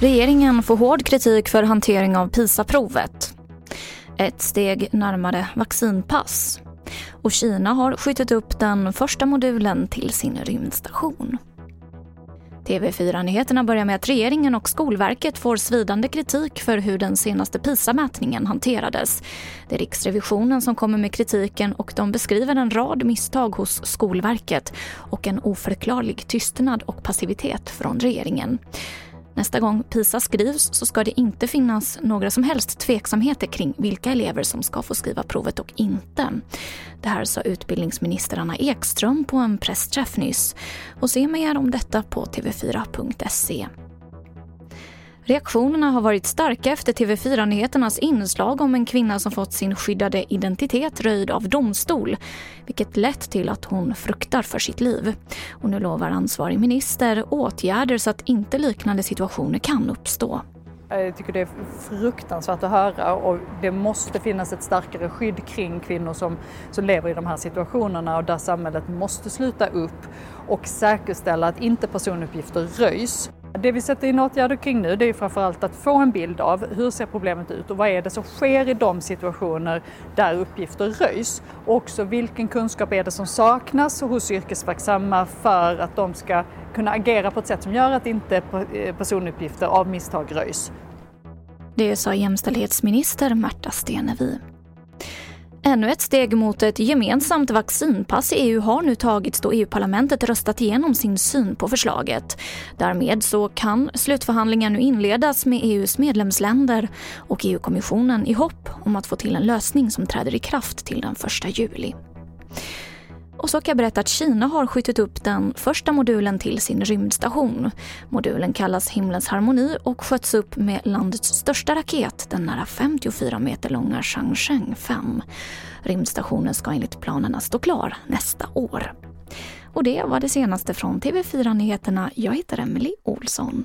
Regeringen får hård kritik för hantering av PISA-provet. Ett steg närmare vaccinpass. Och Kina har skjutit upp den första modulen till sin rymdstation. TV4-nyheterna börjar med att regeringen och Skolverket får svidande kritik för hur den senaste PISA-mätningen hanterades. Det är Riksrevisionen som kommer med kritiken och de beskriver en rad misstag hos Skolverket och en oförklarlig tystnad och passivitet från regeringen. Nästa gång PISA skrivs så ska det inte finnas några som helst tveksamheter kring vilka elever som ska få skriva provet och inte. Det här sa utbildningsminister Anna Ekström på en pressträff nyss. Och se mer om detta på tv4.se. Reaktionerna har varit starka efter TV4-nyheternas inslag om en kvinna som fått sin skyddade identitet röjd av domstol, vilket lett till att hon fruktar för sitt liv. Och nu lovar ansvarig minister åtgärder så att inte liknande situationer kan uppstå. Jag tycker det är fruktansvärt att höra och det måste finnas ett starkare skydd kring kvinnor som, som lever i de här situationerna och där samhället måste sluta upp och säkerställa att inte personuppgifter röjs. Det vi sätter in åtgärder kring nu det är framförallt att få en bild av hur ser problemet ut och vad är det som sker i de situationer där uppgifter röjs. Och också vilken kunskap är det som saknas hos yrkesverksamma för att de ska kunna agera på ett sätt som gör att inte eh, personuppgifter av misstag röjs. Det sa jämställdhetsminister Märta Stenevi. Ännu ett steg mot ett gemensamt vaccinpass i EU har nu tagits då EU-parlamentet röstat igenom sin syn på förslaget. Därmed så kan slutförhandlingar nu inledas med EUs medlemsländer och EU-kommissionen i hopp om att få till en lösning som träder i kraft till den 1 juli. Och så kan jag berätta att Kina har skjutit upp den första modulen till sin rymdstation. Modulen kallas Himlens harmoni och sköts upp med landets största raket, den nära 54 meter långa Changsheng 5. Rymdstationen ska enligt planerna stå klar nästa år. Och det var det senaste från TV4 Nyheterna. Jag heter Emily Olsson.